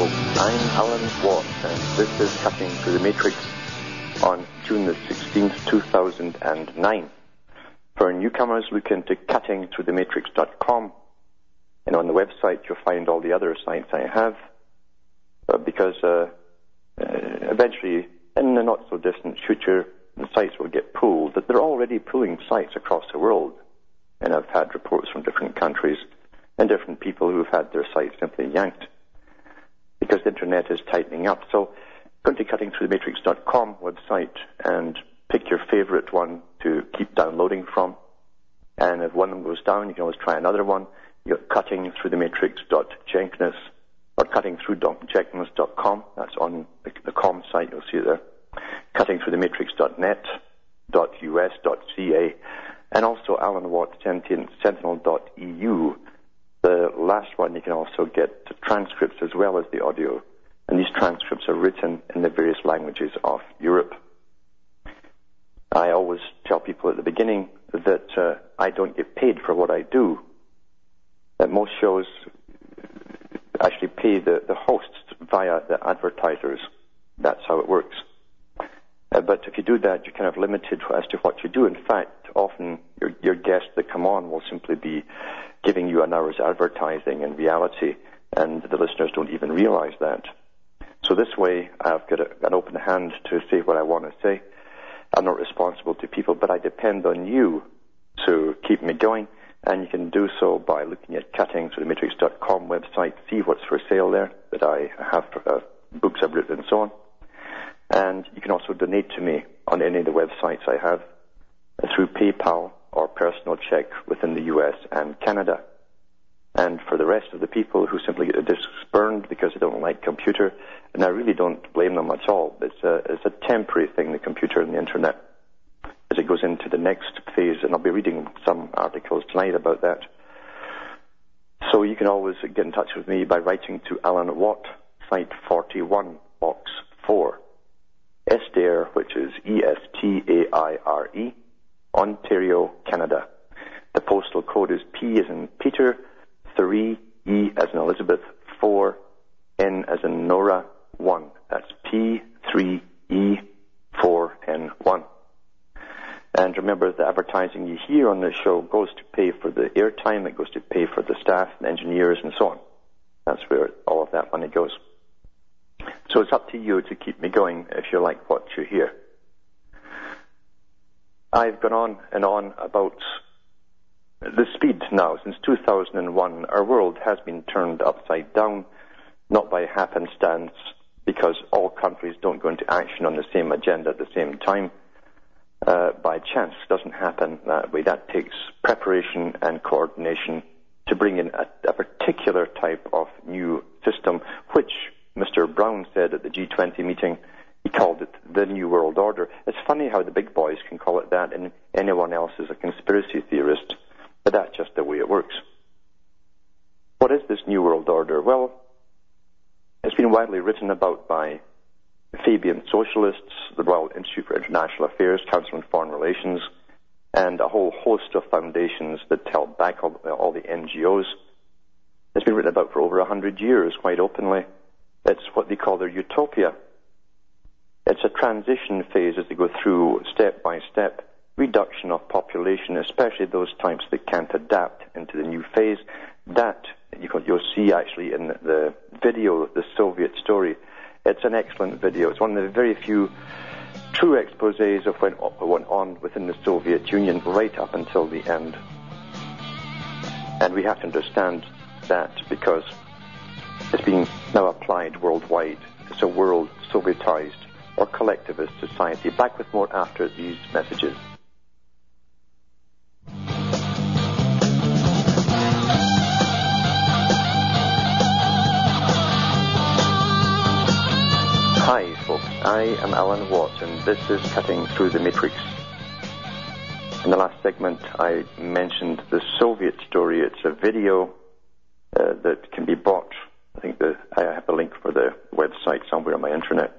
Folks. I'm Alan Watt, and this is Cutting Through the Matrix on June the 16th, 2009. For newcomers, look into cuttingthroughthematrix.com, and on the website you'll find all the other sites I have, uh, because uh, uh, eventually, in the not so distant future, the sites will get pulled. That they're already pulling sites across the world, and I've had reports from different countries and different people who've had their sites simply yanked because the internet is tightening up. So go to cuttingthroughthematrix.com website and pick your favorite one to keep downloading from. And if one of them goes down, you can always try another one. You're cutting through got cuttingthroughthematrix.jenkins or cuttingthroughjenkins.com. That's on the, the com site. You'll see it there. Cuttingthroughthematrix.net, .us, .ca, and also alanwatt.sentinel.eu. The last one you can also get the transcripts as well as the audio, and these transcripts are written in the various languages of Europe. I always tell people at the beginning that uh, I don't get paid for what I do. That most shows actually pay the, the hosts via the advertisers. That's how it works. Uh, but if you do that, you're kind of limited as to what you do. In fact, often your, your guests that come on will simply be giving you an hour's advertising in reality, and the listeners don't even realize that. So this way, I've got a, an open hand to say what I want to say. I'm not responsible to people, but I depend on you to keep me going. And you can do so by looking at cuttingthroughthematrix.com website, see what's for sale there that I have, uh, books I've written and so on. And you can also donate to me on any of the websites I have through PayPal or personal check within the US and Canada. And for the rest of the people who simply get their discs burned because they don't like computer, and I really don't blame them at all. It's a, it's a temporary thing, the computer and the internet, as it goes into the next phase, and I'll be reading some articles tonight about that. So you can always get in touch with me by writing to Alan Watt, Site 41, Box 4, Which is E-S-T-A-I-R-E, Ontario, Canada. The postal code is P as in Peter, 3, E as in Elizabeth, 4, N as in Nora, 1. That's P, 3, E, 4, N, 1. And remember, the advertising you hear on this show goes to pay for the airtime, it goes to pay for the staff and engineers and so on. That's where all of that money goes. So it's up to you to keep me going if you like what you hear. I've gone on and on about the speed now. Since 2001, our world has been turned upside down, not by happenstance, because all countries don't go into action on the same agenda at the same time. Uh, by chance, doesn't happen that way. That takes preparation and coordination to bring in a, a particular type of new system, which Mr. Brown said at the G20 meeting he called it the New World Order. It's funny how the big boys can call it that and anyone else is a conspiracy theorist, but that's just the way it works. What is this New World Order? Well, it's been widely written about by Fabian Socialists, the Royal Institute for International Affairs, Council on Foreign Relations, and a whole host of foundations that held back all, all the NGOs. It's been written about for over a hundred years, quite openly. It's what they call their utopia. It's a transition phase as they go through step by step reduction of population, especially those types that can't adapt into the new phase. That you'll see actually in the video, the Soviet story. It's an excellent video. It's one of the very few true exposés of what went on within the Soviet Union right up until the end. And we have to understand that because is being now applied worldwide. It's a world Sovietized or collectivist society. Back with more after these messages. Hi, folks. I am Alan Watt, and this is Cutting Through the Matrix. In the last segment, I mentioned the Soviet story. It's a video uh, that can be bought I think the, I have a link for the website somewhere on my internet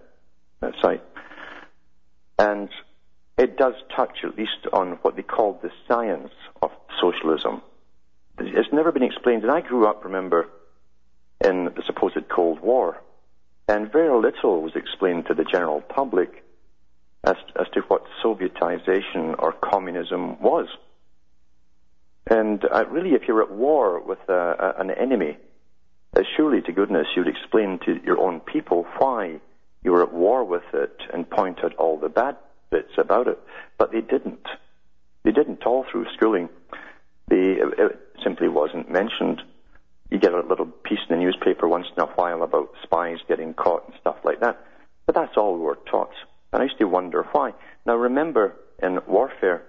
uh, site. And it does touch at least on what they call the science of socialism. It's never been explained. And I grew up, remember, in the supposed Cold War. And very little was explained to the general public as, as to what Sovietization or communism was. And uh, really, if you're at war with uh, an enemy, to goodness you'd explain to your own people why you were at war with it and point out all the bad bits about it. But they didn't. They didn't all through schooling. They, it simply wasn't mentioned. You get a little piece in the newspaper once in a while about spies getting caught and stuff like that. But that's all we were taught. And I used to wonder why. Now remember, in warfare,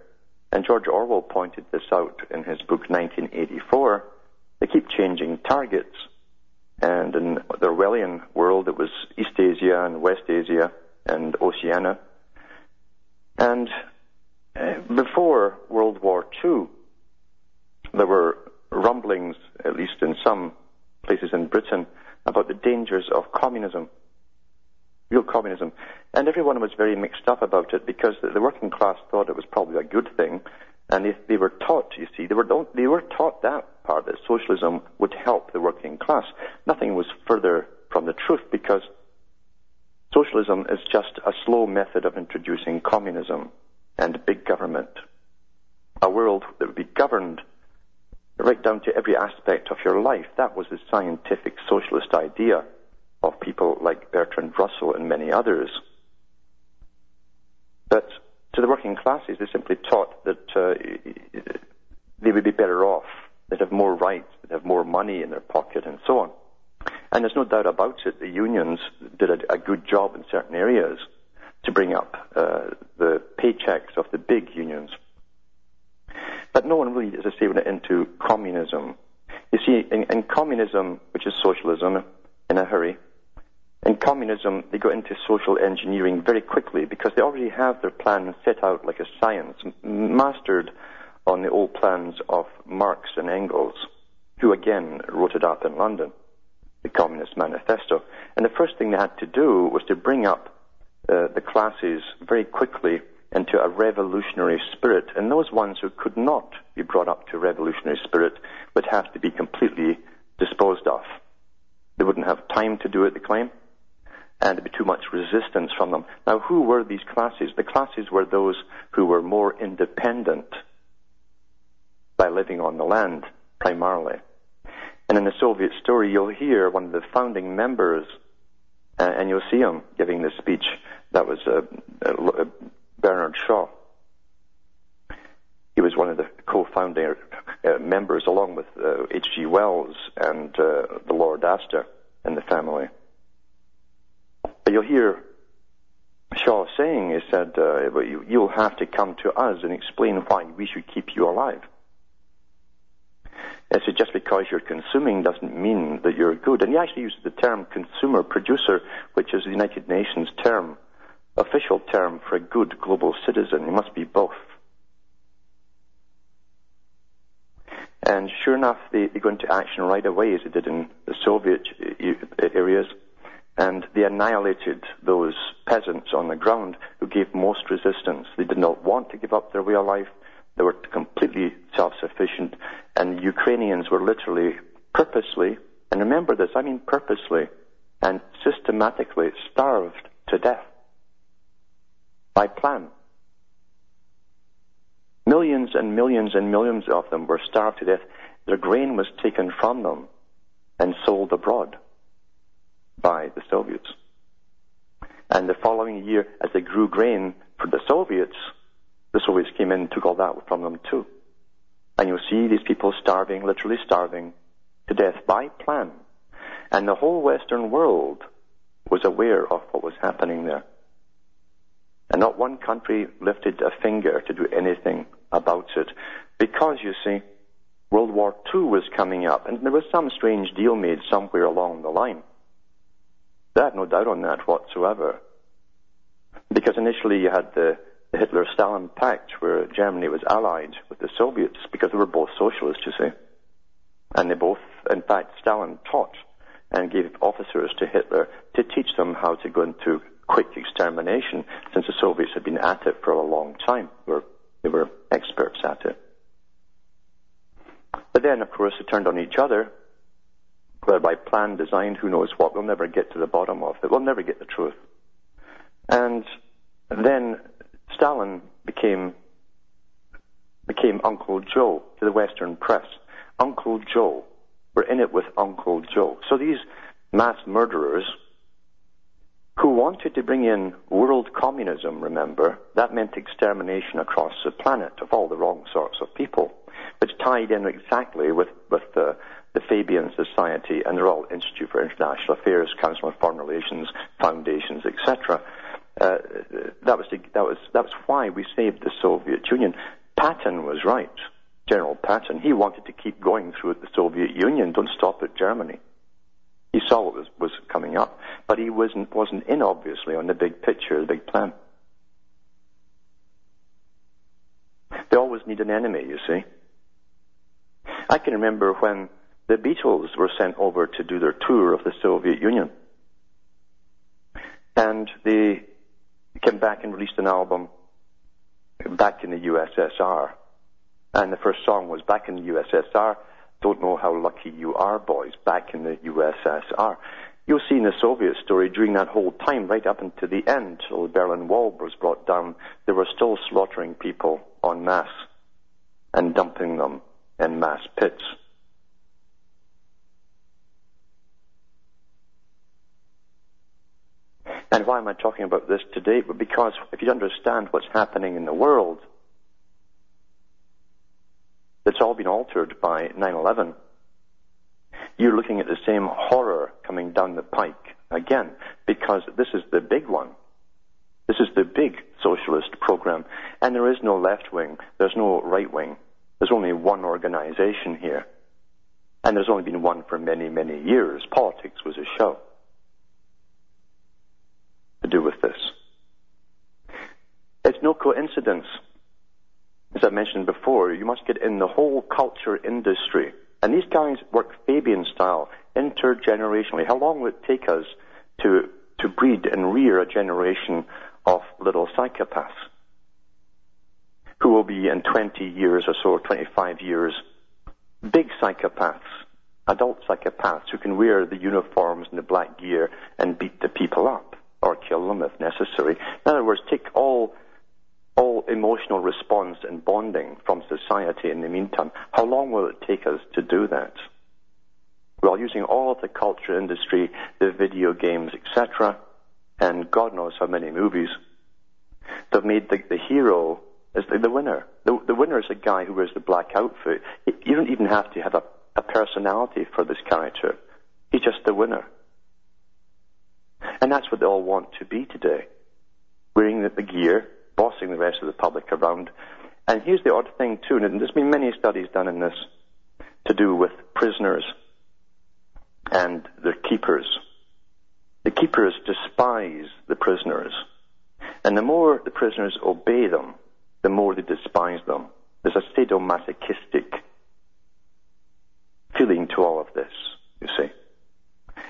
and George Orwell pointed this out in his book 1984, they keep changing targets. And in the Orwellian world, it was East Asia and West Asia and Oceania. And uh, before World War II, there were rumblings, at least in some places in Britain, about the dangers of communism, real communism. And everyone was very mixed up about it because the working class thought it was probably a good thing. And they, they were taught, you see, they were, they were taught that part, that socialism would help the working class. Nothing was further from the truth because socialism is just a slow method of introducing communism and big government. A world that would be governed right down to every aspect of your life. That was the scientific socialist idea of people like Bertrand Russell and many others. But to the working classes, they simply taught that uh, they would be better off, they'd have more rights, they'd have more money in their pocket, and so on. And there's no doubt about it, the unions did a, a good job in certain areas to bring up uh, the paychecks of the big unions. But no one really, as I say, went into communism. You see, in, in communism, which is socialism, in a hurry, in communism, they got into social engineering very quickly because they already have their plan set out like a science, mastered on the old plans of Marx and Engels, who again wrote it up in London, the Communist Manifesto. And the first thing they had to do was to bring up uh, the classes very quickly into a revolutionary spirit, and those ones who could not be brought up to revolutionary spirit would have to be completely disposed of. They wouldn't have time to do it, they claim, and there'd be too much resistance from them. Now, who were these classes? The classes were those who were more independent by living on the land, primarily. And in the Soviet story, you'll hear one of the founding members, uh, and you'll see him giving this speech. That was uh, uh, Bernard Shaw. He was one of the co-founding uh, members, along with H.G. Uh, Wells and uh, the Lord Astor and the family. But you'll hear Shaw saying, he said, uh, you'll have to come to us and explain why we should keep you alive. I said, just because you're consuming doesn't mean that you're good. And he actually uses the term consumer producer, which is the United Nations term official term for a good global citizen. You must be both. And sure enough, they, they go into action right away, as they did in the Soviet areas, and they annihilated those peasants on the ground who gave most resistance. They did not want to give up their way of life. They were completely self-sufficient, and Ukrainians were literally, purposely, and remember this, I mean purposely, and systematically starved to death by plan. Millions and millions and millions of them were starved to death. Their grain was taken from them and sold abroad by the Soviets. And the following year, as they grew grain for the Soviets, the Soviets came in and took all that from them too. And you'll see these people starving, literally starving to death by plan. And the whole Western world was aware of what was happening there. And not one country lifted a finger to do anything about it. Because, you see, World War II was coming up, and there was some strange deal made somewhere along the line. They had no doubt on that whatsoever. Because initially you had the, the Hitler-Stalin pact where Germany was allied with the Soviets because they were both socialists, you see. And they both, in fact, Stalin taught and gave officers to Hitler to teach them how to go into quick extermination since the Soviets had been at it for a long time. They were, experts at it. But then, of course, they turned on each other, whether by plan, design, who knows what. We'll never get to the bottom of it. We'll never get the truth. And then Stalin became became Uncle Joe to the Western press. Uncle Joe. We're in it with Uncle Joe. So these mass murderers who wanted to bring in world communism, remember, that meant extermination across the planet of all the wrong sorts of people, which tied in exactly with, with the, the Fabian Society and the Royal Institute for International Affairs, Council on Foreign Relations, foundations, etc. Uh, that was the, that was that was why we saved the Soviet Union. Patton was right, General Patton. He wanted to keep going through the Soviet Union. Don't stop at Germany. He saw what was, was coming up, but he wasn't wasn't in obviously on the big picture, the big plan. They always need an enemy, you see. I can remember when the Beatles were sent over to do their tour of the Soviet Union. And they came back and released an album back in the USSR. And the first song was Back in the USSR. Don't know how lucky you are, boys, back in the USSR. You'll see in the Soviet story during that whole time, right up until the end, till the Berlin Wall was brought down, they were still slaughtering people en masse and dumping them in mass pits. And why am I talking about this today? Because if you understand what's happening in the world, that's all been altered by 9-11. You're looking at the same horror coming down the pike again, because this is the big one. This is the big socialist program. And there is no left wing, there's no right wing. There's only one organization here. And there's only been one for many, many years. Politics was a show do with this. It's no coincidence. As I mentioned before, you must get in the whole culture industry. And these guys work Fabian style, intergenerationally. How long will it take us to, to breed and rear a generation of little psychopaths who will be in 20 years or so, 25 years, big psychopaths, adult psychopaths who can wear the uniforms and the black gear and beat the people up? Or kill them if necessary. In other words, take all all emotional response and bonding from society in the meantime. How long will it take us to do that? Well, using all of the culture industry, the video games, etc., and God knows how many movies, they've made the, the hero is the, the winner. The, the, winner is a guy who wears the black outfit. You don't even have to have a, a personality for this character. He's just the winner. And that's what they all want to be today. Wearing the, the gear, bossing the rest of the public around. And here's the odd thing too, and there's been many studies done in this to do with prisoners and their keepers. The keepers despise the prisoners. And the more the prisoners obey them, the more they despise them. There's a sadomasochistic feeling to all of this, you see.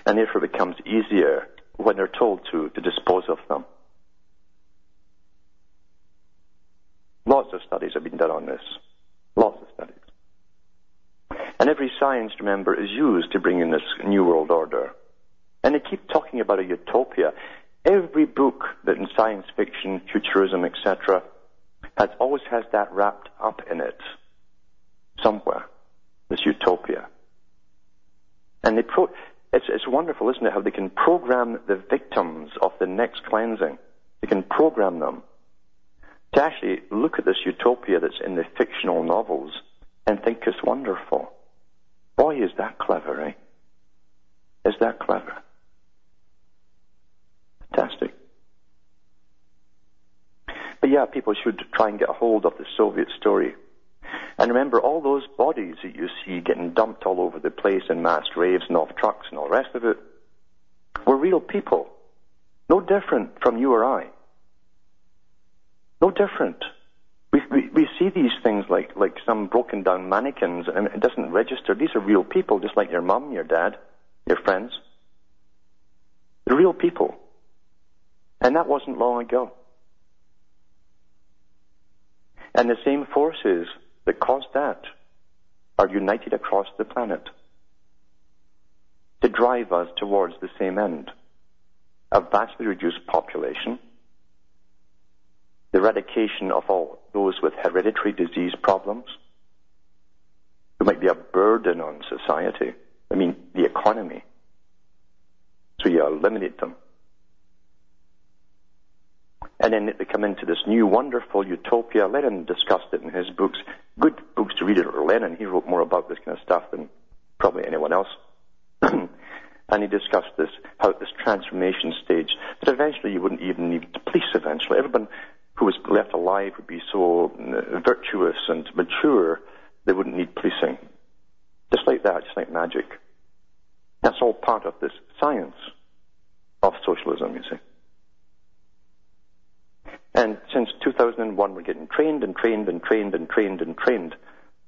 And therefore it becomes easier when they're told to, to dispose of them. Lots of studies have been done on this. Lots of studies. And every science, remember, is used to bring in this new world order. And they keep talking about a utopia. Every book that in science fiction, futurism, etc., has always has that wrapped up in it somewhere. This utopia. And they pro- it's, it's wonderful, isn't it, how they can program the victims of the next cleansing. They can program them to actually look at this utopia that's in the fictional novels and think it's wonderful. Boy, is that clever, eh? Is that clever? Fantastic. But yeah, people should try and get a hold of the Soviet story. And remember, all those bodies that you see getting dumped all over the place in mass graves and off trucks and all the rest of it were real people. No different from you or I. No different. We, we, we see these things like, like some broken down mannequins and it doesn't register. These are real people, just like your mum, your dad, your friends. They're real people. And that wasn't long ago. And the same forces that caused that are united across the planet. To drive us towards the same end. A vastly reduced population, the eradication of all those with hereditary disease problems, who might be a burden on society, I mean, the economy. So you eliminate them. And then they come into this new wonderful utopia. Lenin discussed it in his books. Good books to read it. Lenin, he wrote more about this kind of stuff than probably anyone else. and he discussed this, how this transformation stage, that eventually you wouldn't even need police eventually. Everyone who was left alive would be so uh, virtuous and mature, they wouldn't need policing. Just like that, just like magic. That's all part of this science of socialism, you see. And since 2001, we're getting trained and trained and trained and trained and trained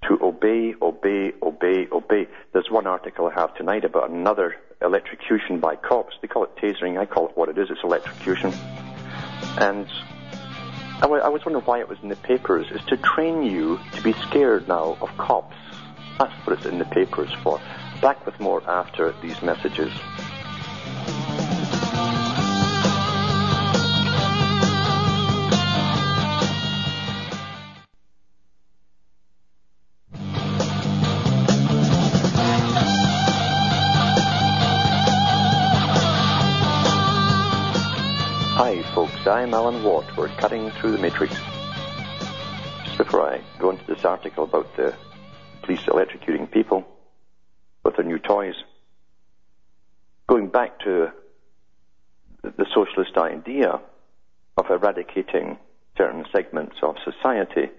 to obey, obey, obey, obey. There's one article I have tonight about another electrocution by cops. They call it tasering. I call it what it is. It's electrocution. And I, w- I was wondering why it was in the papers. It's to train you to be scared now of cops. That's what it's in the papers for. Back with more after these messages. Cutting through the matrix. Just before I go into this article about the police electrocuting people with their new toys, going back to the socialist idea of eradicating certain segments of society,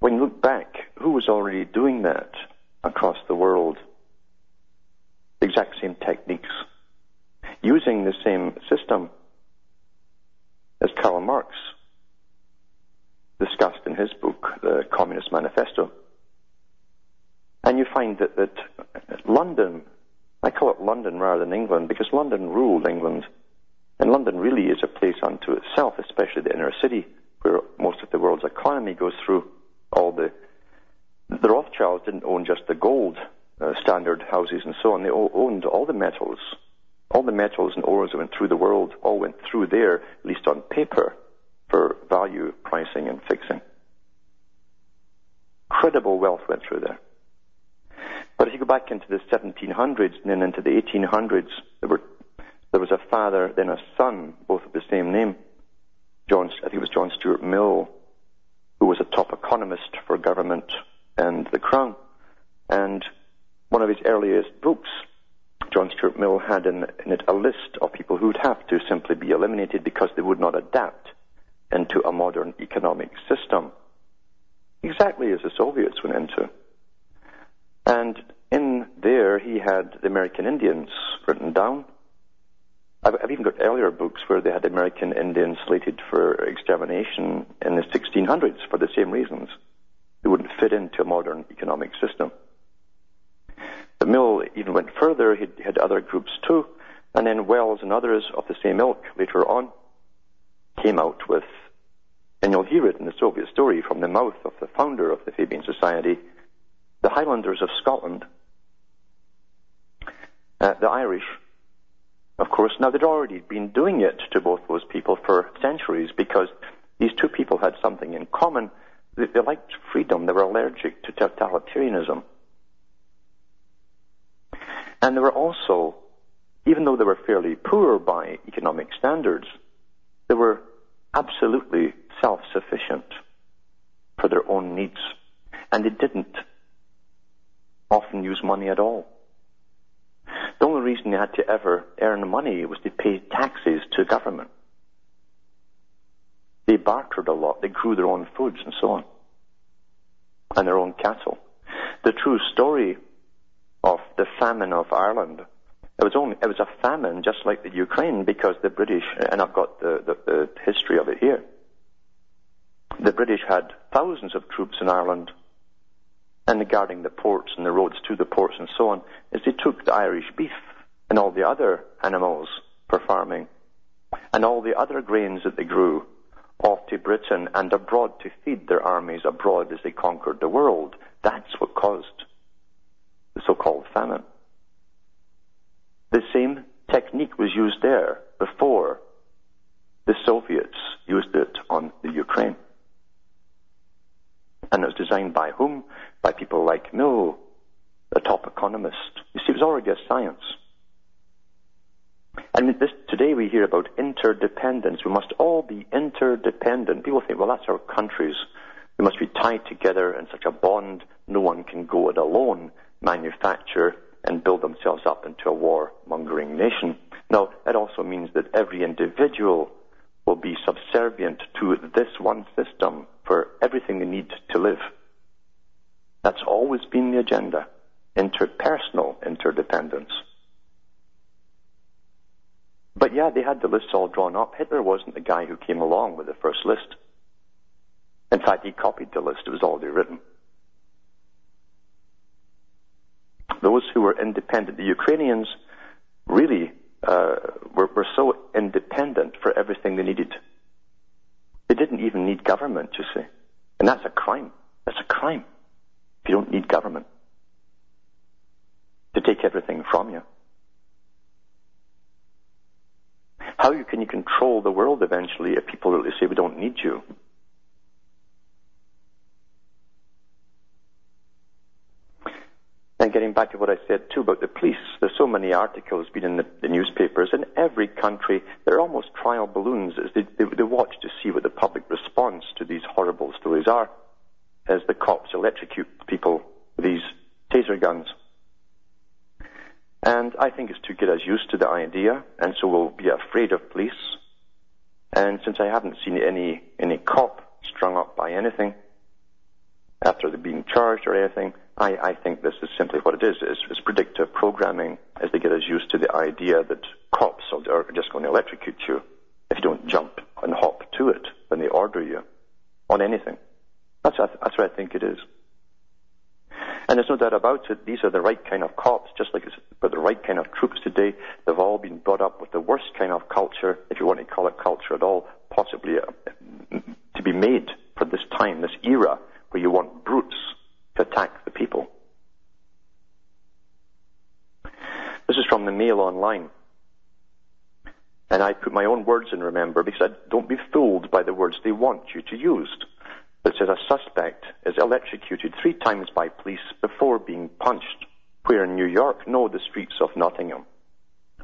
when you look back, who was already doing that across the world? The exact same techniques, using the same system Karl Marx discussed in his book, The Communist Manifesto. And you find that, that London, I call it London rather than England, because London ruled England. And London really is a place unto itself, especially the inner city, where most of the world's economy goes through. All the the Rothschilds didn't own just the gold uh, standard houses and so on. They owned all the metals, all the metals and ores that went through the world all went through there, at least on paper, for value pricing and fixing. Credible wealth went through there. But if you go back into the 1700s and then into the 1800s, there, were, there was a father, then a son, both of the same name. John, I think it was John Stuart Mill, who was a top economist for government and the crown. And one of his earliest books John Stuart Mill had in, in it a list of people who would have to simply be eliminated because they would not adapt into a modern economic system, exactly as the Soviets went into. And in there, he had the American Indians written down. I've, I've, even got earlier books where they had American Indians slated for extermination in the 1600s for the same reasons. They wouldn't fit into a modern economic system. Mill even went further. He had other groups too. And then Wells and others of the same ilk later on came out with, and you'll hear it in the Soviet story from the mouth of the founder of the Fabian Society, the Highlanders of Scotland, uh, the Irish, of course. Now, they'd already been doing it to both those people for centuries because these two people had something in common. They liked freedom. They were allergic to totalitarianism. And they were also, even though they were fairly poor by economic standards, they were absolutely self-sufficient for their own needs. And they didn't often use money at all. The only reason they had to ever earn money was to pay taxes to government. They bartered a lot. They grew their own foods and so on. And their own cattle. The true story of the famine of Ireland. It was only it was a famine just like the Ukraine because the British and I've got the, the, the history of it here. The British had thousands of troops in Ireland and guarding the ports and the roads to the ports and so on, is they took the Irish beef and all the other animals for farming and all the other grains that they grew off to Britain and abroad to feed their armies abroad as they conquered the world. That's what caused the so-called famine. The same technique was used there before the Soviets used it on the Ukraine. And it was designed by whom? By people like Mill, a top economist. You see, it was already a science. And this, today we hear about interdependence. We must all be interdependent. People think, well, that's our countries. We must be tied together in such a bond. No one can go it alone, manufacture, and build themselves up into a war-mongering nation. Now, it also means that every individual will be subservient to this one system for everything they need to live. That's always been the agenda. Interpersonal interdependence. But yeah, they had the lists all drawn up. Hitler wasn't the guy who came along with the first list. In fact, he copied the list. It was already written. Those who were independent, the Ukrainians really uh, were, were so independent for everything they needed. They didn't even need government, you see. And that's a crime. That's a crime. If you don't need government to take everything from you. How can you control the world eventually if people really say we don't need you? And getting back to what I said too about the police, there's so many articles been in the, the newspapers in every country. They're almost trial balloons as they, they, they watch to see what the public response to these horrible stories are as the cops electrocute people with these taser guns. And I think it's to get us used to the idea, and so we'll be afraid of police. And since I haven't seen any any cop strung up by anything after they're being charged or anything, I, I think this is simply what it is. It's, it's predictive programming as they get us used to the idea that cops are just going to electrocute you if you don't jump and hop to it when they order you on anything. That's, that's what I think it is. And there's no doubt about it, these are the right kind of cops, just like it's the right kind of troops today. They've all been brought up with the worst kind of culture, if you want to call it culture at all, possibly uh, to be made for this time, this era, where you want brutes to attack the people. This is from the Mail Online. And I put my own words in, remember, because I don't be fooled by the words they want you to use It says a suspect is electrocuted three times by police before being punched. Where in New York? No, the streets of Nottingham.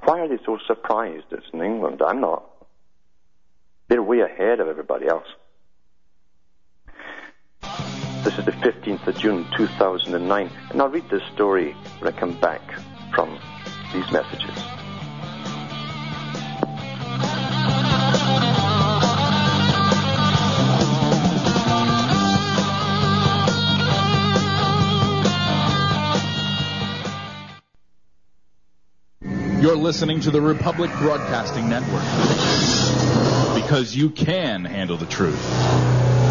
Why are they so surprised it's in England? I'm not. They're way ahead of everybody else. This is the 15th of June 2009, and I'll read this story when I come back from these messages. You're listening to the Republic Broadcasting Network because you can handle the truth.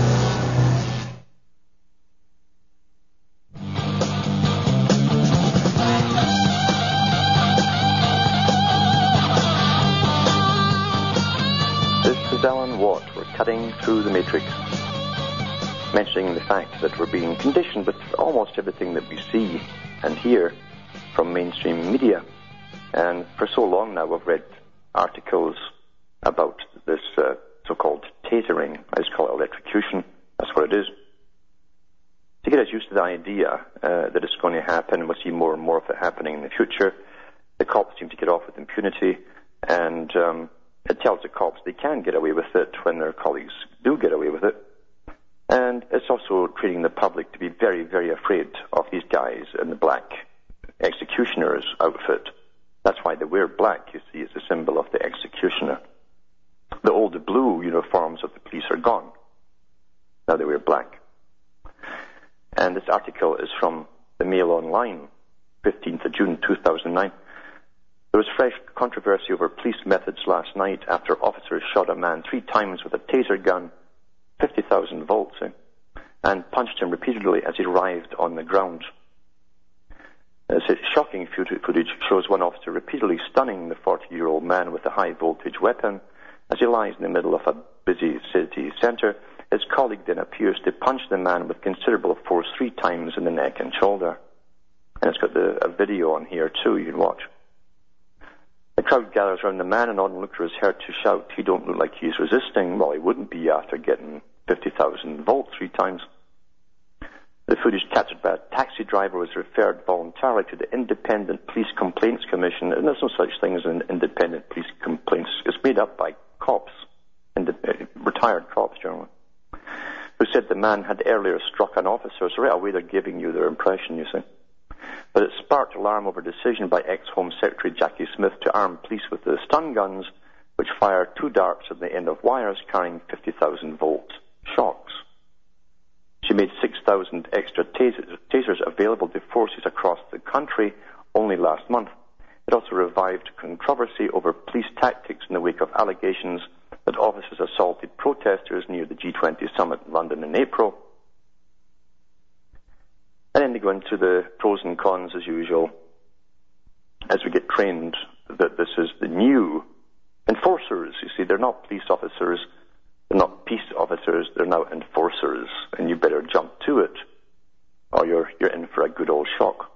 Matrix, mentioning the fact that we're being conditioned with almost everything that we see and hear from mainstream media. And for so long now, I've read articles about this uh, so-called tasering. I just call it electrocution. That's what it is. To get us used to the idea uh, that it's going to happen, and we'll see more and more of it happening in the future. The cops seem to get off with impunity, and um, it tells the cops they can get away with it when their colleagues do get away with it. And it's also treating the public to be very, very afraid of these guys in the black executioner's outfit that's why they wear black, you see, it's a symbol of the executioner. The old blue uniforms of the police are gone. Now they wear black. And this article is from the Mail Online, 15th of June 2009. There was fresh controversy over police methods last night after officers shot a man three times with a taser gun 50,000 volts, eh? and punched him repeatedly as he writhed on the ground. This shocking footage shows one officer repeatedly stunning the 40-year-old man with a high-voltage weapon as he lies in the middle of a busy city centre. His colleague then appears to punch the man with considerable force three times in the neck and shoulder. And it's got the, a video on here too, you can watch. The crowd gathers around the man, and onlookers heard to shout, He don't look like he's resisting. Well, he wouldn't be after getting 50,000 volts three times. The footage captured by a taxi driver was referred voluntarily to the Independent Police Complaints Commission, and there's no such thing as an independent police complaints. It's made up by cops, uh, retired cops generally, who said the man had earlier struck an officer. So right away they're giving you their impression, you see. But it sparked alarm over a decision by ex-Home Secretary Jacqui Smith to arm police with the stun guns, which fire two darts at the end of wires carrying 50,000 volt shocks. She made 6,000 extra tasers, tasers available to forces across the country only last month. It also revived controversy over police tactics in the wake of allegations that officers assaulted protesters near the G20 summit in London in April. And then they go into the pros and cons as usual as we get trained that this is the new enforcers. You see, they're not police officers, they're not peace officers, they're now enforcers, and you better jump to it, or you're, you're in for a good old shock.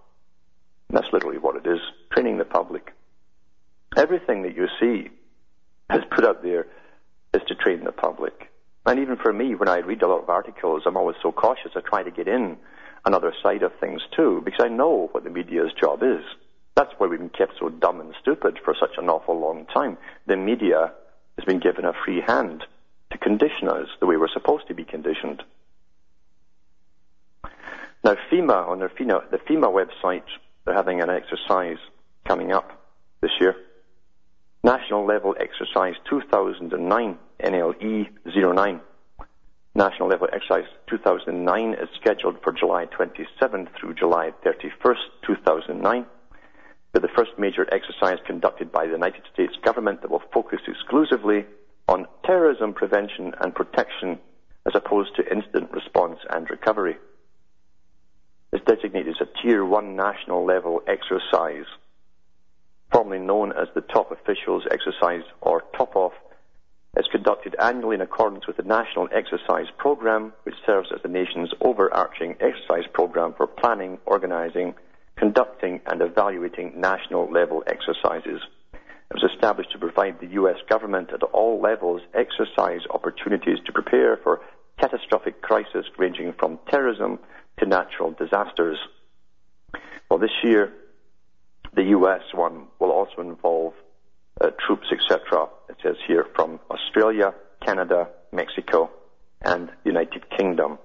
And that's literally what it is training the public. Everything that you see is put out there is to train the public. And even for me, when I read a lot of articles, I'm always so cautious. I try to get in another side of things too, because I know what the media's job is. That's why we've been kept so dumb and stupid for such an awful long time. The media has been given a free hand to condition us the way we're supposed to be conditioned. Now, FEMA, on their FEMA, the FEMA website, they're having an exercise coming up this year. National Level Exercise 2009, NLE 09. National Level Exercise 2009 is scheduled for July 27th through July 31st, 2009 with the first major exercise conducted by the United States government that will focus exclusively on terrorism prevention and protection as opposed to incident response and recovery. It's designated as a Tier 1 national level exercise, formerly known as the Top Officials Exercise or Top Off. It's conducted annually in accordance with the National Exercise Program, which serves as the nation's overarching exercise program for planning, organizing, conducting, and evaluating national level exercises. It was established to provide the U.S. government at all levels exercise opportunities to prepare for catastrophic crises ranging from terrorism to natural disasters. Well, this year, the U.S. one will also involve uh, troops, etc. It says here from Australia, Canada, Mexico, and United Kingdom.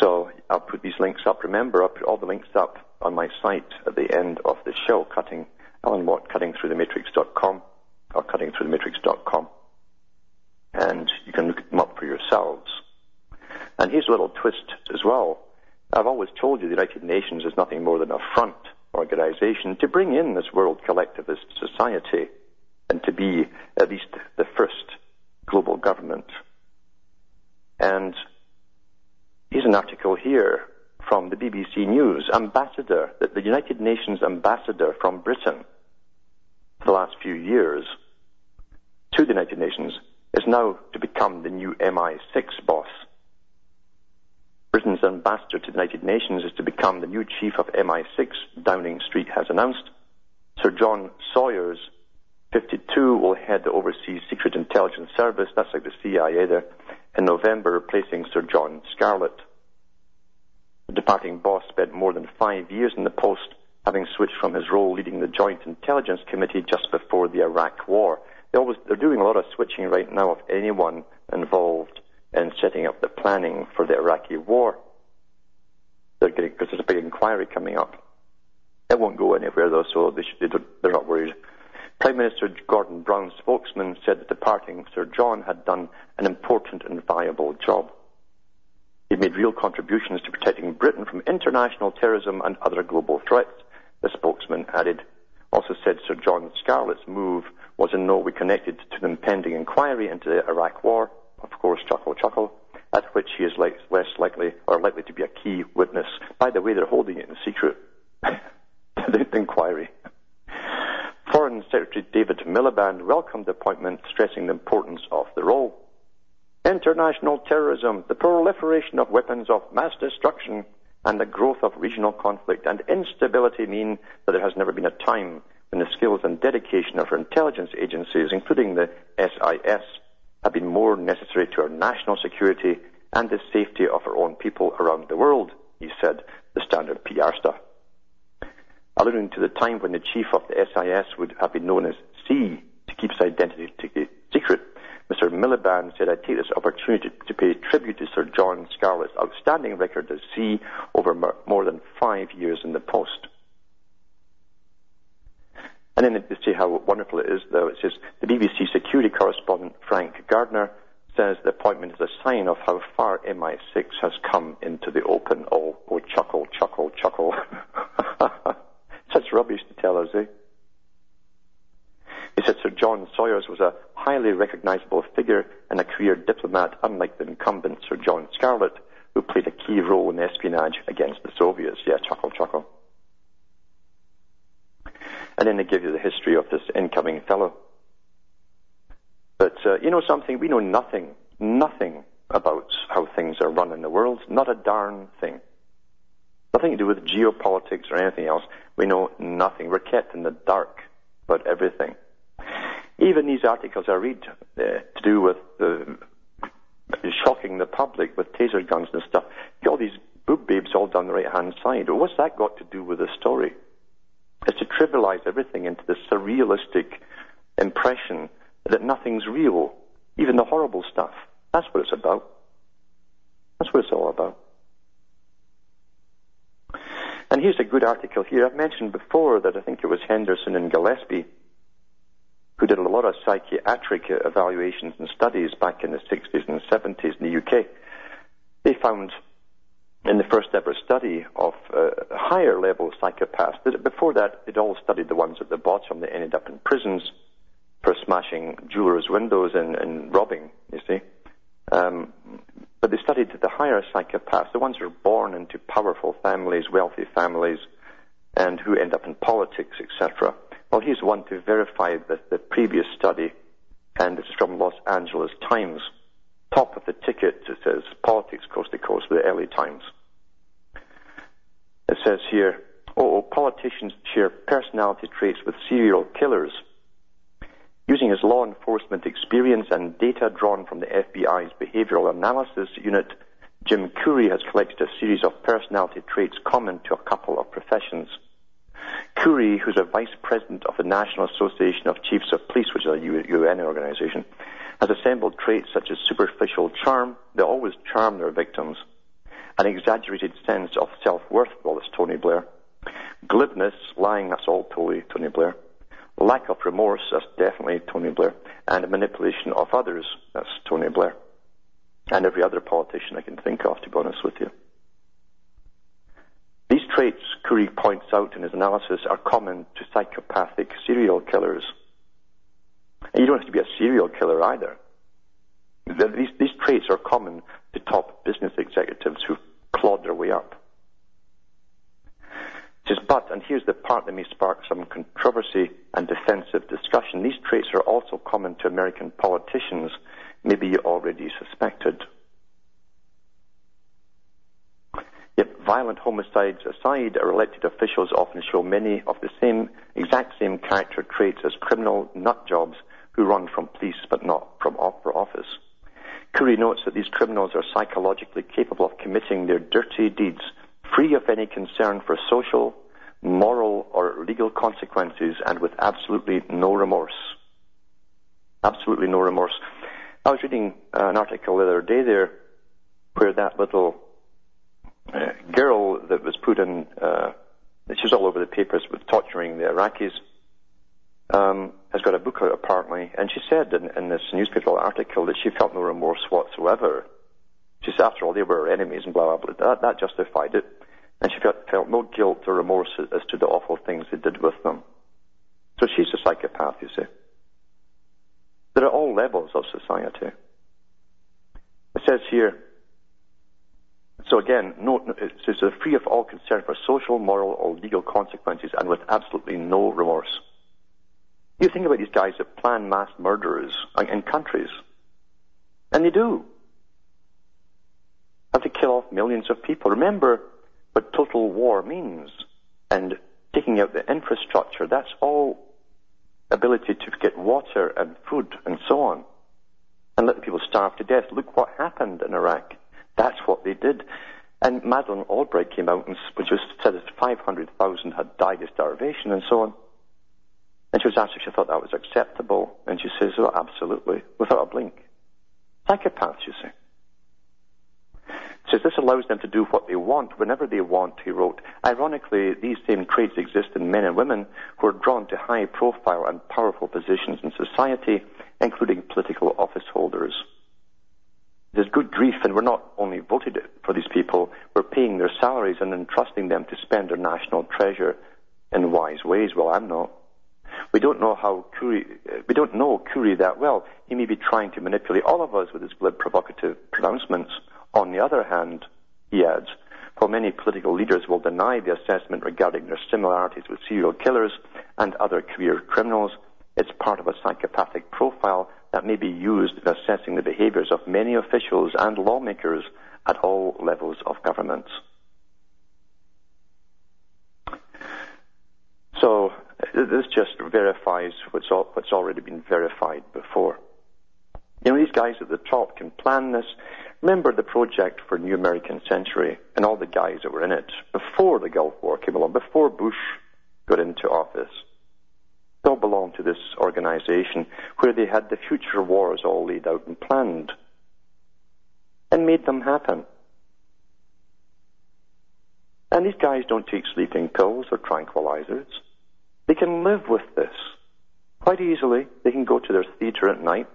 So I'll put these links up. Remember, I'll put all the links up on my site at the end of the show, cutting Alan Watt, cuttingthroughthematrix.com or cuttingthroughthematrix.com. And you can look them up for yourselves. And here's a little twist as well. I've always told you the United Nations is nothing more than a front organization to bring in this world collectivist society and to be at least the first global government. And here's an article here from the BBC News. Ambassador, the United Nations ambassador from Britain for the last few years to the United Nations is now to become the new MI6 boss. Ambassador to the United Nations is to become the new chief of MI6, Downing Street has announced. Sir John Sawers, 52, will head the Overseas Secret Intelligence Service, that's like the CIA there, in November, replacing Sir John Scarlett. The departing boss spent more than five years in the post, having switched from his role leading the Joint Intelligence Committee just before the Iraq War. They always, they're doing a lot of switching right now of anyone involved in setting up the planning for the Iraqi war. Because there's a big inquiry coming up. It won't go anywhere though, so they should, they're not worried. Prime Minister Gordon Brown's spokesman said that departing Sir John had done an important and valuable job. He made real contributions to protecting Britain from international terrorism and other global threats, the spokesman added. Also said Sir John Scarlett's move was in no way connected to the impending inquiry into the Iraq War. Of course, chuckle, chuckle at which he is like, less likely or likely to be a key witness. By the way, they're holding it in secret. the inquiry. Foreign Secretary David Miliband welcomed the appointment, stressing the importance of the role. International terrorism, the proliferation of weapons of mass destruction, and the growth of regional conflict and instability mean that there has never been a time when the skills and dedication of our intelligence agencies, including the SIS, have been more necessary to our national security and the safety of our own people around the world, he said, the standard PR stuff. Alluding to the time when the chief of the SIS would have been known as C to keep his identity eh, secret, Mr. Miliband said, I take this opportunity to pay tribute to Sir John Scarlett's outstanding record as C over more than five years in the post. And then to say how wonderful it is, though, it says the BBC security correspondent Frank Gardner says the appointment is a sign of how far MI6 has come into the open. Oh, oh chuckle, chuckle, chuckle. Such rubbish to tell us, eh? He said Sir John Sawers was a highly recognizable figure and a career diplomat, unlike the incumbent Sir John Scarlett, who played a key role in espionage against the Soviets. Yeah, chuckle, chuckle. And then they give you the history of this incoming fellow. But uh, you know something? We know nothing, nothing about how things are run in the world. Not a darn thing. Nothing to do with geopolitics or anything else. We know nothing. We're kept in the dark about everything. Even these articles I read uh, to do with shocking the public with taser guns and stuff, all these boob babes all down the right hand side. What's that got to do with the story? Is to trivialize everything into this surrealistic impression that nothing's real, even the horrible stuff. That's what it's about. That's what it's all about. And here's a good article here. I've mentioned before that I think it was Henderson and Gillespie who did a lot of psychiatric evaluations and studies back in the 60s and 70s in the UK. They found in the first ever study of uh, higher level psychopaths. Before that, they'd all studied the ones at the bottom that ended up in prisons for smashing jewelers' windows and, and robbing, you see. Um, but they studied the higher psychopaths, the ones who are born into powerful families, wealthy families, and who end up in politics, etc. Well, here's one to verify the, the previous study, and it's from Los Angeles Times. Top of the ticket, it says politics coast to coast the LA Times. It says here, oh, oh, politicians share personality traits with serial killers. Using his law enforcement experience and data drawn from the FBI's behavioral analysis unit, Jim Kouri has collected a series of personality traits common to a couple of professions. Kouri, who's a vice president of the National Association of Chiefs of Police, which is a UN organization, has assembled traits such as superficial charm, they always charm their victims, an exaggerated sense of self-worth, it's Tony Blair. Glibness, lying, that's all Tony, Tony Blair. Lack of remorse, that's definitely Tony Blair. And manipulation of others, that's Tony Blair. And every other politician I can think of, to be honest with you. These traits, Kouri points out in his analysis, are common to psychopathic serial killers. And you don't have to be a serial killer either. These, these traits are common to top business executives who've clawed their way up. It says, but, and here's the part that may spark some controversy and defensive discussion, these traits are also common to American politicians, maybe you already suspected. Yet violent homicides aside, our elected officials often show many of the same, exact same character traits as criminal nut jobs who run from police but not from office. Kouri notes that these criminals are psychologically capable of committing their dirty deeds free of any concern for social, moral, or legal consequences and with absolutely no remorse. Absolutely no remorse. I was reading uh, an article the other day there where that little uh, girl that was put in, uh, she was all over the papers with torturing the Iraqis um, has got a book out apparently, and she said in, in this newspaper article that she felt no remorse whatsoever. She said, after all, they were enemies and blah, blah, blah. That, that justified it. And she felt, felt no guilt or remorse as to the awful things they did with them. So she's a psychopath, you see. There are all levels of society. It says here, so again, no, it free of all concern for social, moral, or legal consequences and with absolutely no remorse. You think about these guys that plan mass murderers in countries, and they do. Have to kill off millions of people. Remember what total war means, and taking out the infrastructure. That's all ability to get water and food and so on, and let people starve to death. Look what happened in Iraq. That's what they did. And Madeleine Albright came out and just said that 500,000 had died of starvation and so on. And she was asked if she thought that was acceptable, and she says, oh, absolutely, without a blink. Psychopaths, you see. Says this allows them to do what they want whenever they want, he wrote. Ironically, these same traits exist in men and women who are drawn to high profile and powerful positions in society, including political office holders. There's good grief, and we're not only voted for these people, we're paying their salaries and entrusting them to spend their national treasure in wise ways. Well, I'm not. We don't know how Kouri, uh, we don't know Kouri that well. He may be trying to manipulate all of us with his glib, provocative pronouncements. On the other hand, he adds, while many political leaders will deny the assessment regarding their similarities with serial killers and other career criminals, it's part of a psychopathic profile that may be used in assessing the behaviors of many officials and lawmakers at all levels of government. So this just verifies what's, what's already been verified before. You know, these guys at the top can plan this. Remember the project for New American Century and all the guys that were in it before the Gulf War came along, before Bush got into office They all belonged to this organization where they had the future wars all laid out and planned and made them happen. And these guys don't take sleeping pills or tranquilizers. They can live with this quite easily. They can go to their theater at night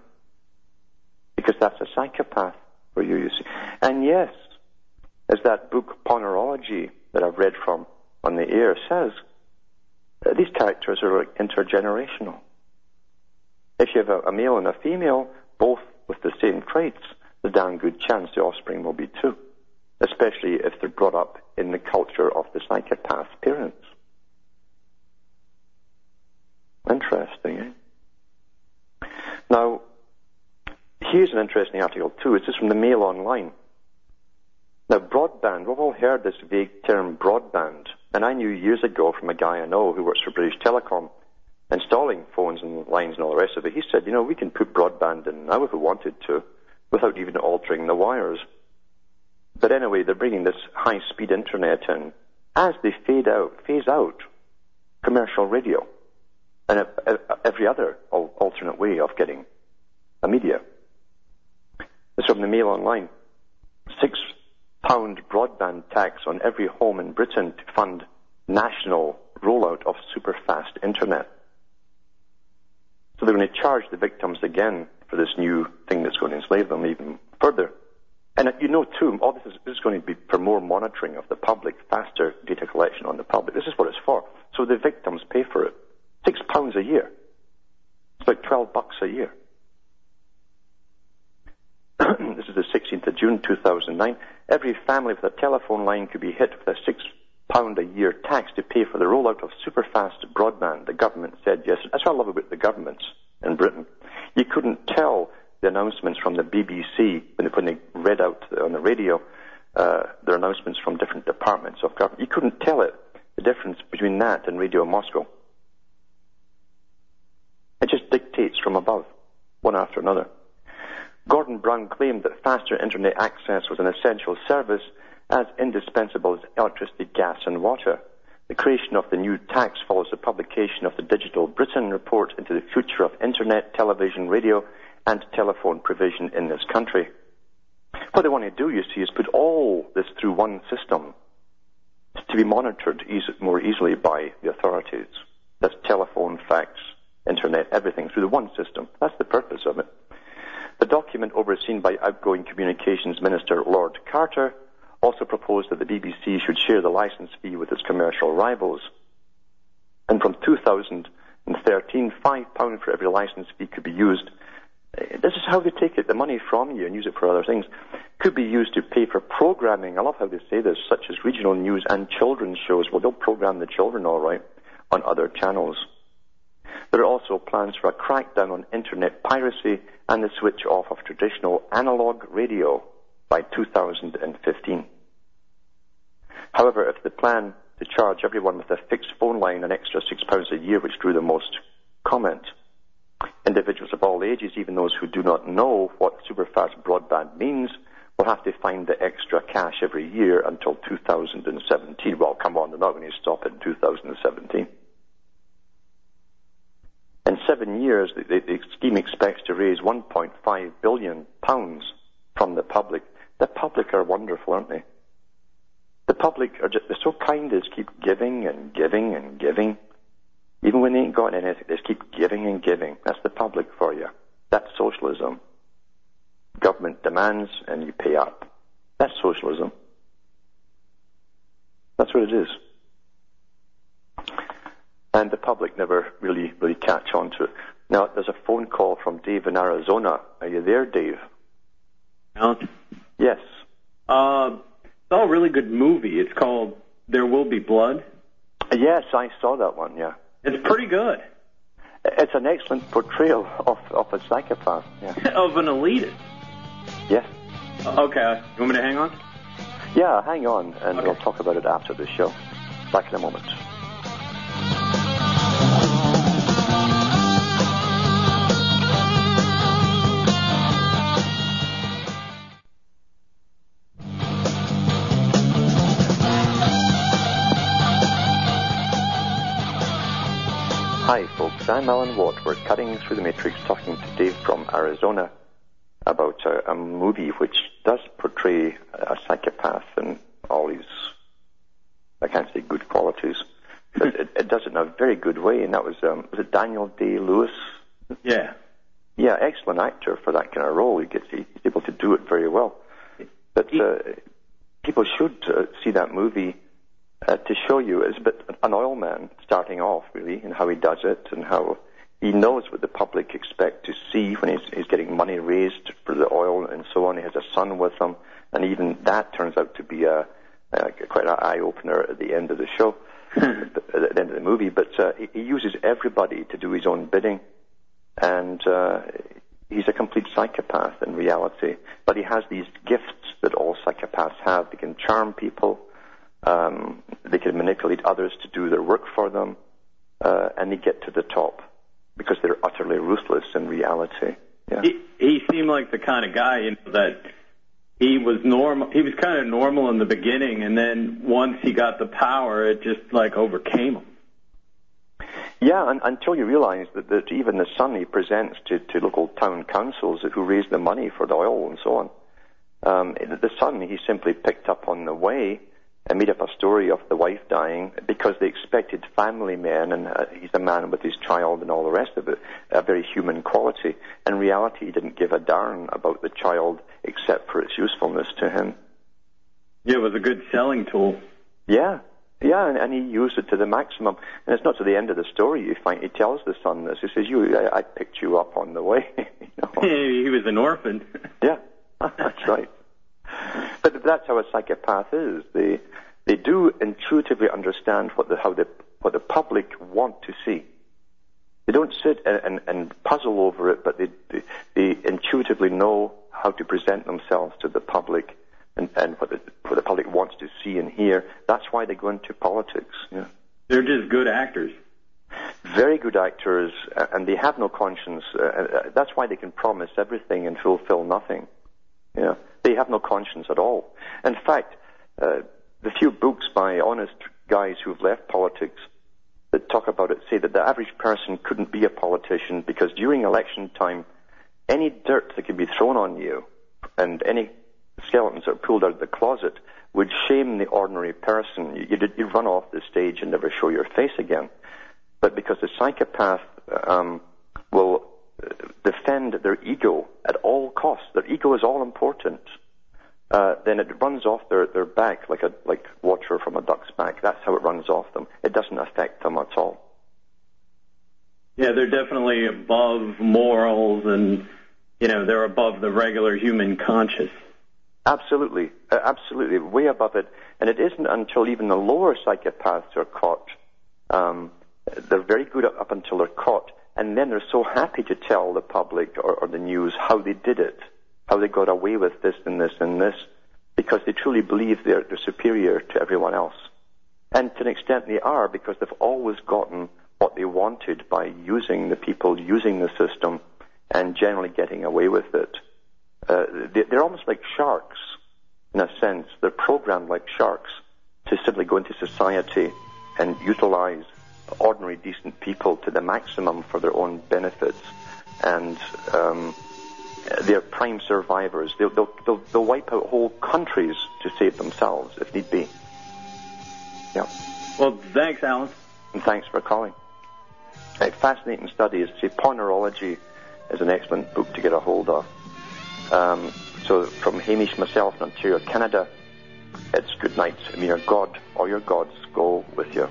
because that's a psychopath for you, you see. And yes, as that book Ponerology that I've read from on the air says, uh, these characters are intergenerational. If you have a, a male and a female, both with the same traits, there's a damn good chance the offspring will be too, especially if they're brought up in the culture of the psychopath parents. Interesting, eh? Now, here's an interesting article too. It's just from the Mail Online. Now, broadband, we've all heard this vague term broadband. And I knew years ago from a guy I know who works for British Telecom, installing phones and lines and all the rest of it. He said, you know, we can put broadband in now if we wanted to, without even altering the wires. But anyway, they're bringing this high-speed internet in as they fade out, phase out commercial radio and every other alternate way of getting a media. Is from the Mail Online. Six pound broadband tax on every home in Britain to fund national rollout of super fast internet. So they're going to charge the victims again for this new thing that's going to enslave them even further. And you know too, all this is, this is going to be for more monitoring of the public, faster data collection on the public. This is what it's for. So the victims pay for it. Six pounds a year. It's about twelve bucks a year. this is the 16th of June 2009. Every family with a telephone line could be hit with a six pound a year tax to pay for the rollout of superfast broadband, the government said yesterday. That's what I love about the governments in Britain. You couldn't tell the announcements from the BBC when they, when they read out on the radio uh, their announcements from different departments of government. You couldn't tell it, the difference between that and Radio Moscow. It just dictates from above, one after another. Gordon Brown claimed that faster internet access was an essential service as indispensable as electricity, gas and water. The creation of the new tax follows the publication of the Digital Britain report into the future of internet, television, radio and telephone provision in this country. What they want to do, you see, is put all this through one system to be monitored more easily by the authorities. That's telephone, fax, internet, everything through the one system. That's the purpose of it. The document overseen by outgoing Communications Minister Lord Carter also proposed that the BBC should share the license fee with its commercial rivals. And from 2013, five pound for every license fee could be used. Uh, This is how they take it, the money from you and use it for other things. Could be used to pay for programming. I love how they say this, such as regional news and children's shows. Well, they'll program the children all right on other channels. There are also plans for a crackdown on internet piracy and the switch off of traditional analog radio by 2015. However, if the plan to charge everyone with a fixed phone line an extra six pounds a year, which drew the most comment, individuals of all ages, even those who do not know what superfast broadband means, will have to find the extra cash every year until 2017. Well, come on, they're not going to stop in 2017. In seven years, the, the, the scheme expects to raise 1.5 billion pounds from the public. The public are wonderful, aren't they? The public are just, they're so kind, they just keep giving and giving and giving. Even when they ain't got anything, they just keep giving and giving. That's the public for you. That's socialism. Government demands and you pay up. That's socialism. That's what it is. And the public never really, really catch on to it. Now, there's a phone call from Dave in Arizona. Are you there, Dave? Alan? Yes. Uh, saw a really good movie. It's called There Will Be Blood. Yes, I saw that one, yeah. It's pretty good. It's an excellent portrayal of, of a psychopath. Yeah. of an elitist. Yes. Okay, you want me to hang on? Yeah, hang on, and Okay. we'll talk about it after the show. Back in a moment. I'm Alan Watt. We're cutting through the matrix talking to Dave from Arizona about a, a movie which does portray a psychopath and all his, I can't say good qualities, but it, it does it in a very good way. And that was, um, was it Daniel Day Lewis? Yeah. Yeah, excellent actor for that kind of role. He gets, he's able to do it very well. But uh, people should uh, see that movie uh, to show you it's a bit an oil man starting off really, and how he does it, and how he knows what the public expect to see when he's, he's getting money raised for the oil and so on. He has a son with him, and even that turns out to be a, a quite an eye opener at the end of the show, at the end of the movie. But uh, he, he uses everybody to do his own bidding, and uh, he's a complete psychopath in reality. But he has these gifts that all psychopaths have. They can charm people. Um, they can manipulate others to do their work for them, uh, and they get to the top because they're utterly ruthless in reality. Yeah. He, he seemed like the kind of guy, you know, that he was normal. He was kind of normal in the beginning, and then once he got the power, it just like overcame him. Yeah, and, until you realize that, that even the son he presents to, to local town councils who raise the money for the oil and so on, um, the son he simply picked up on the way and made up a story of the wife dying because they expected family men, and uh, he's a man with his child and all the rest of it, a very human quality. In reality, he didn't give a darn about the child except for its usefulness to him. Yeah, it was a good selling tool. Yeah, yeah, and, and he used it to the maximum. And it's not to the end of the story. You find he tells the son this. He says, "You, I, I picked you up on the way." you know? he was an orphan. Yeah, that's right. But that's how a psychopath is. They they do intuitively understand what the how the what the public want to see. They don't sit and, and, and puzzle over it, but they, they they intuitively know how to present themselves to the public and, and what the what the public wants to see and hear. That's why they go into politics. Yeah. They're just good actors. Very good actors, uh, and they have no conscience. Uh, uh, that's why they can promise everything and fulfill nothing. Yeah, they have no conscience at all. In fact, uh, the few books by honest guys who've left politics that talk about it say that the average person couldn't be a politician because during election time, any dirt that could be thrown on you and any skeletons that are pulled out of the closet would shame the ordinary person. You- You'd, you'd run off the stage and never show your face again. But because the psychopath um, will defend their ego at all costs, their ego is all important. Uh, then it runs off their, their back like a like water from a duck's back. That's how it runs off them. It doesn't affect them at all. Yeah, they're definitely above morals and, you know, they're above the regular human conscience. Absolutely, uh, absolutely, way above it. And it isn't until even the lower psychopaths are caught. Um, they're very good up until they're caught, and then they're so happy to tell the public or, or the news how they did it, how they got away with this and this and this, because they truly believe they're, they're superior to everyone else. And to an extent they are, because they've always gotten what they wanted by using the people, using the system, and generally getting away with it. Uh, they're almost like sharks, in a sense. They're programmed like sharks to simply go into society and utilize ordinary, decent people to the maximum for their own benefits. And um, they're prime survivors. They'll, they'll, they'll, they'll wipe out whole countries to save themselves, if need be. Yeah. Well, thanks, Alan. And thanks for calling. A fascinating studies. See, Ponerology is an excellent book to get a hold of. Um, so from Hamish, myself in Ontario, Canada, it's good night. May your God or your gods go with you.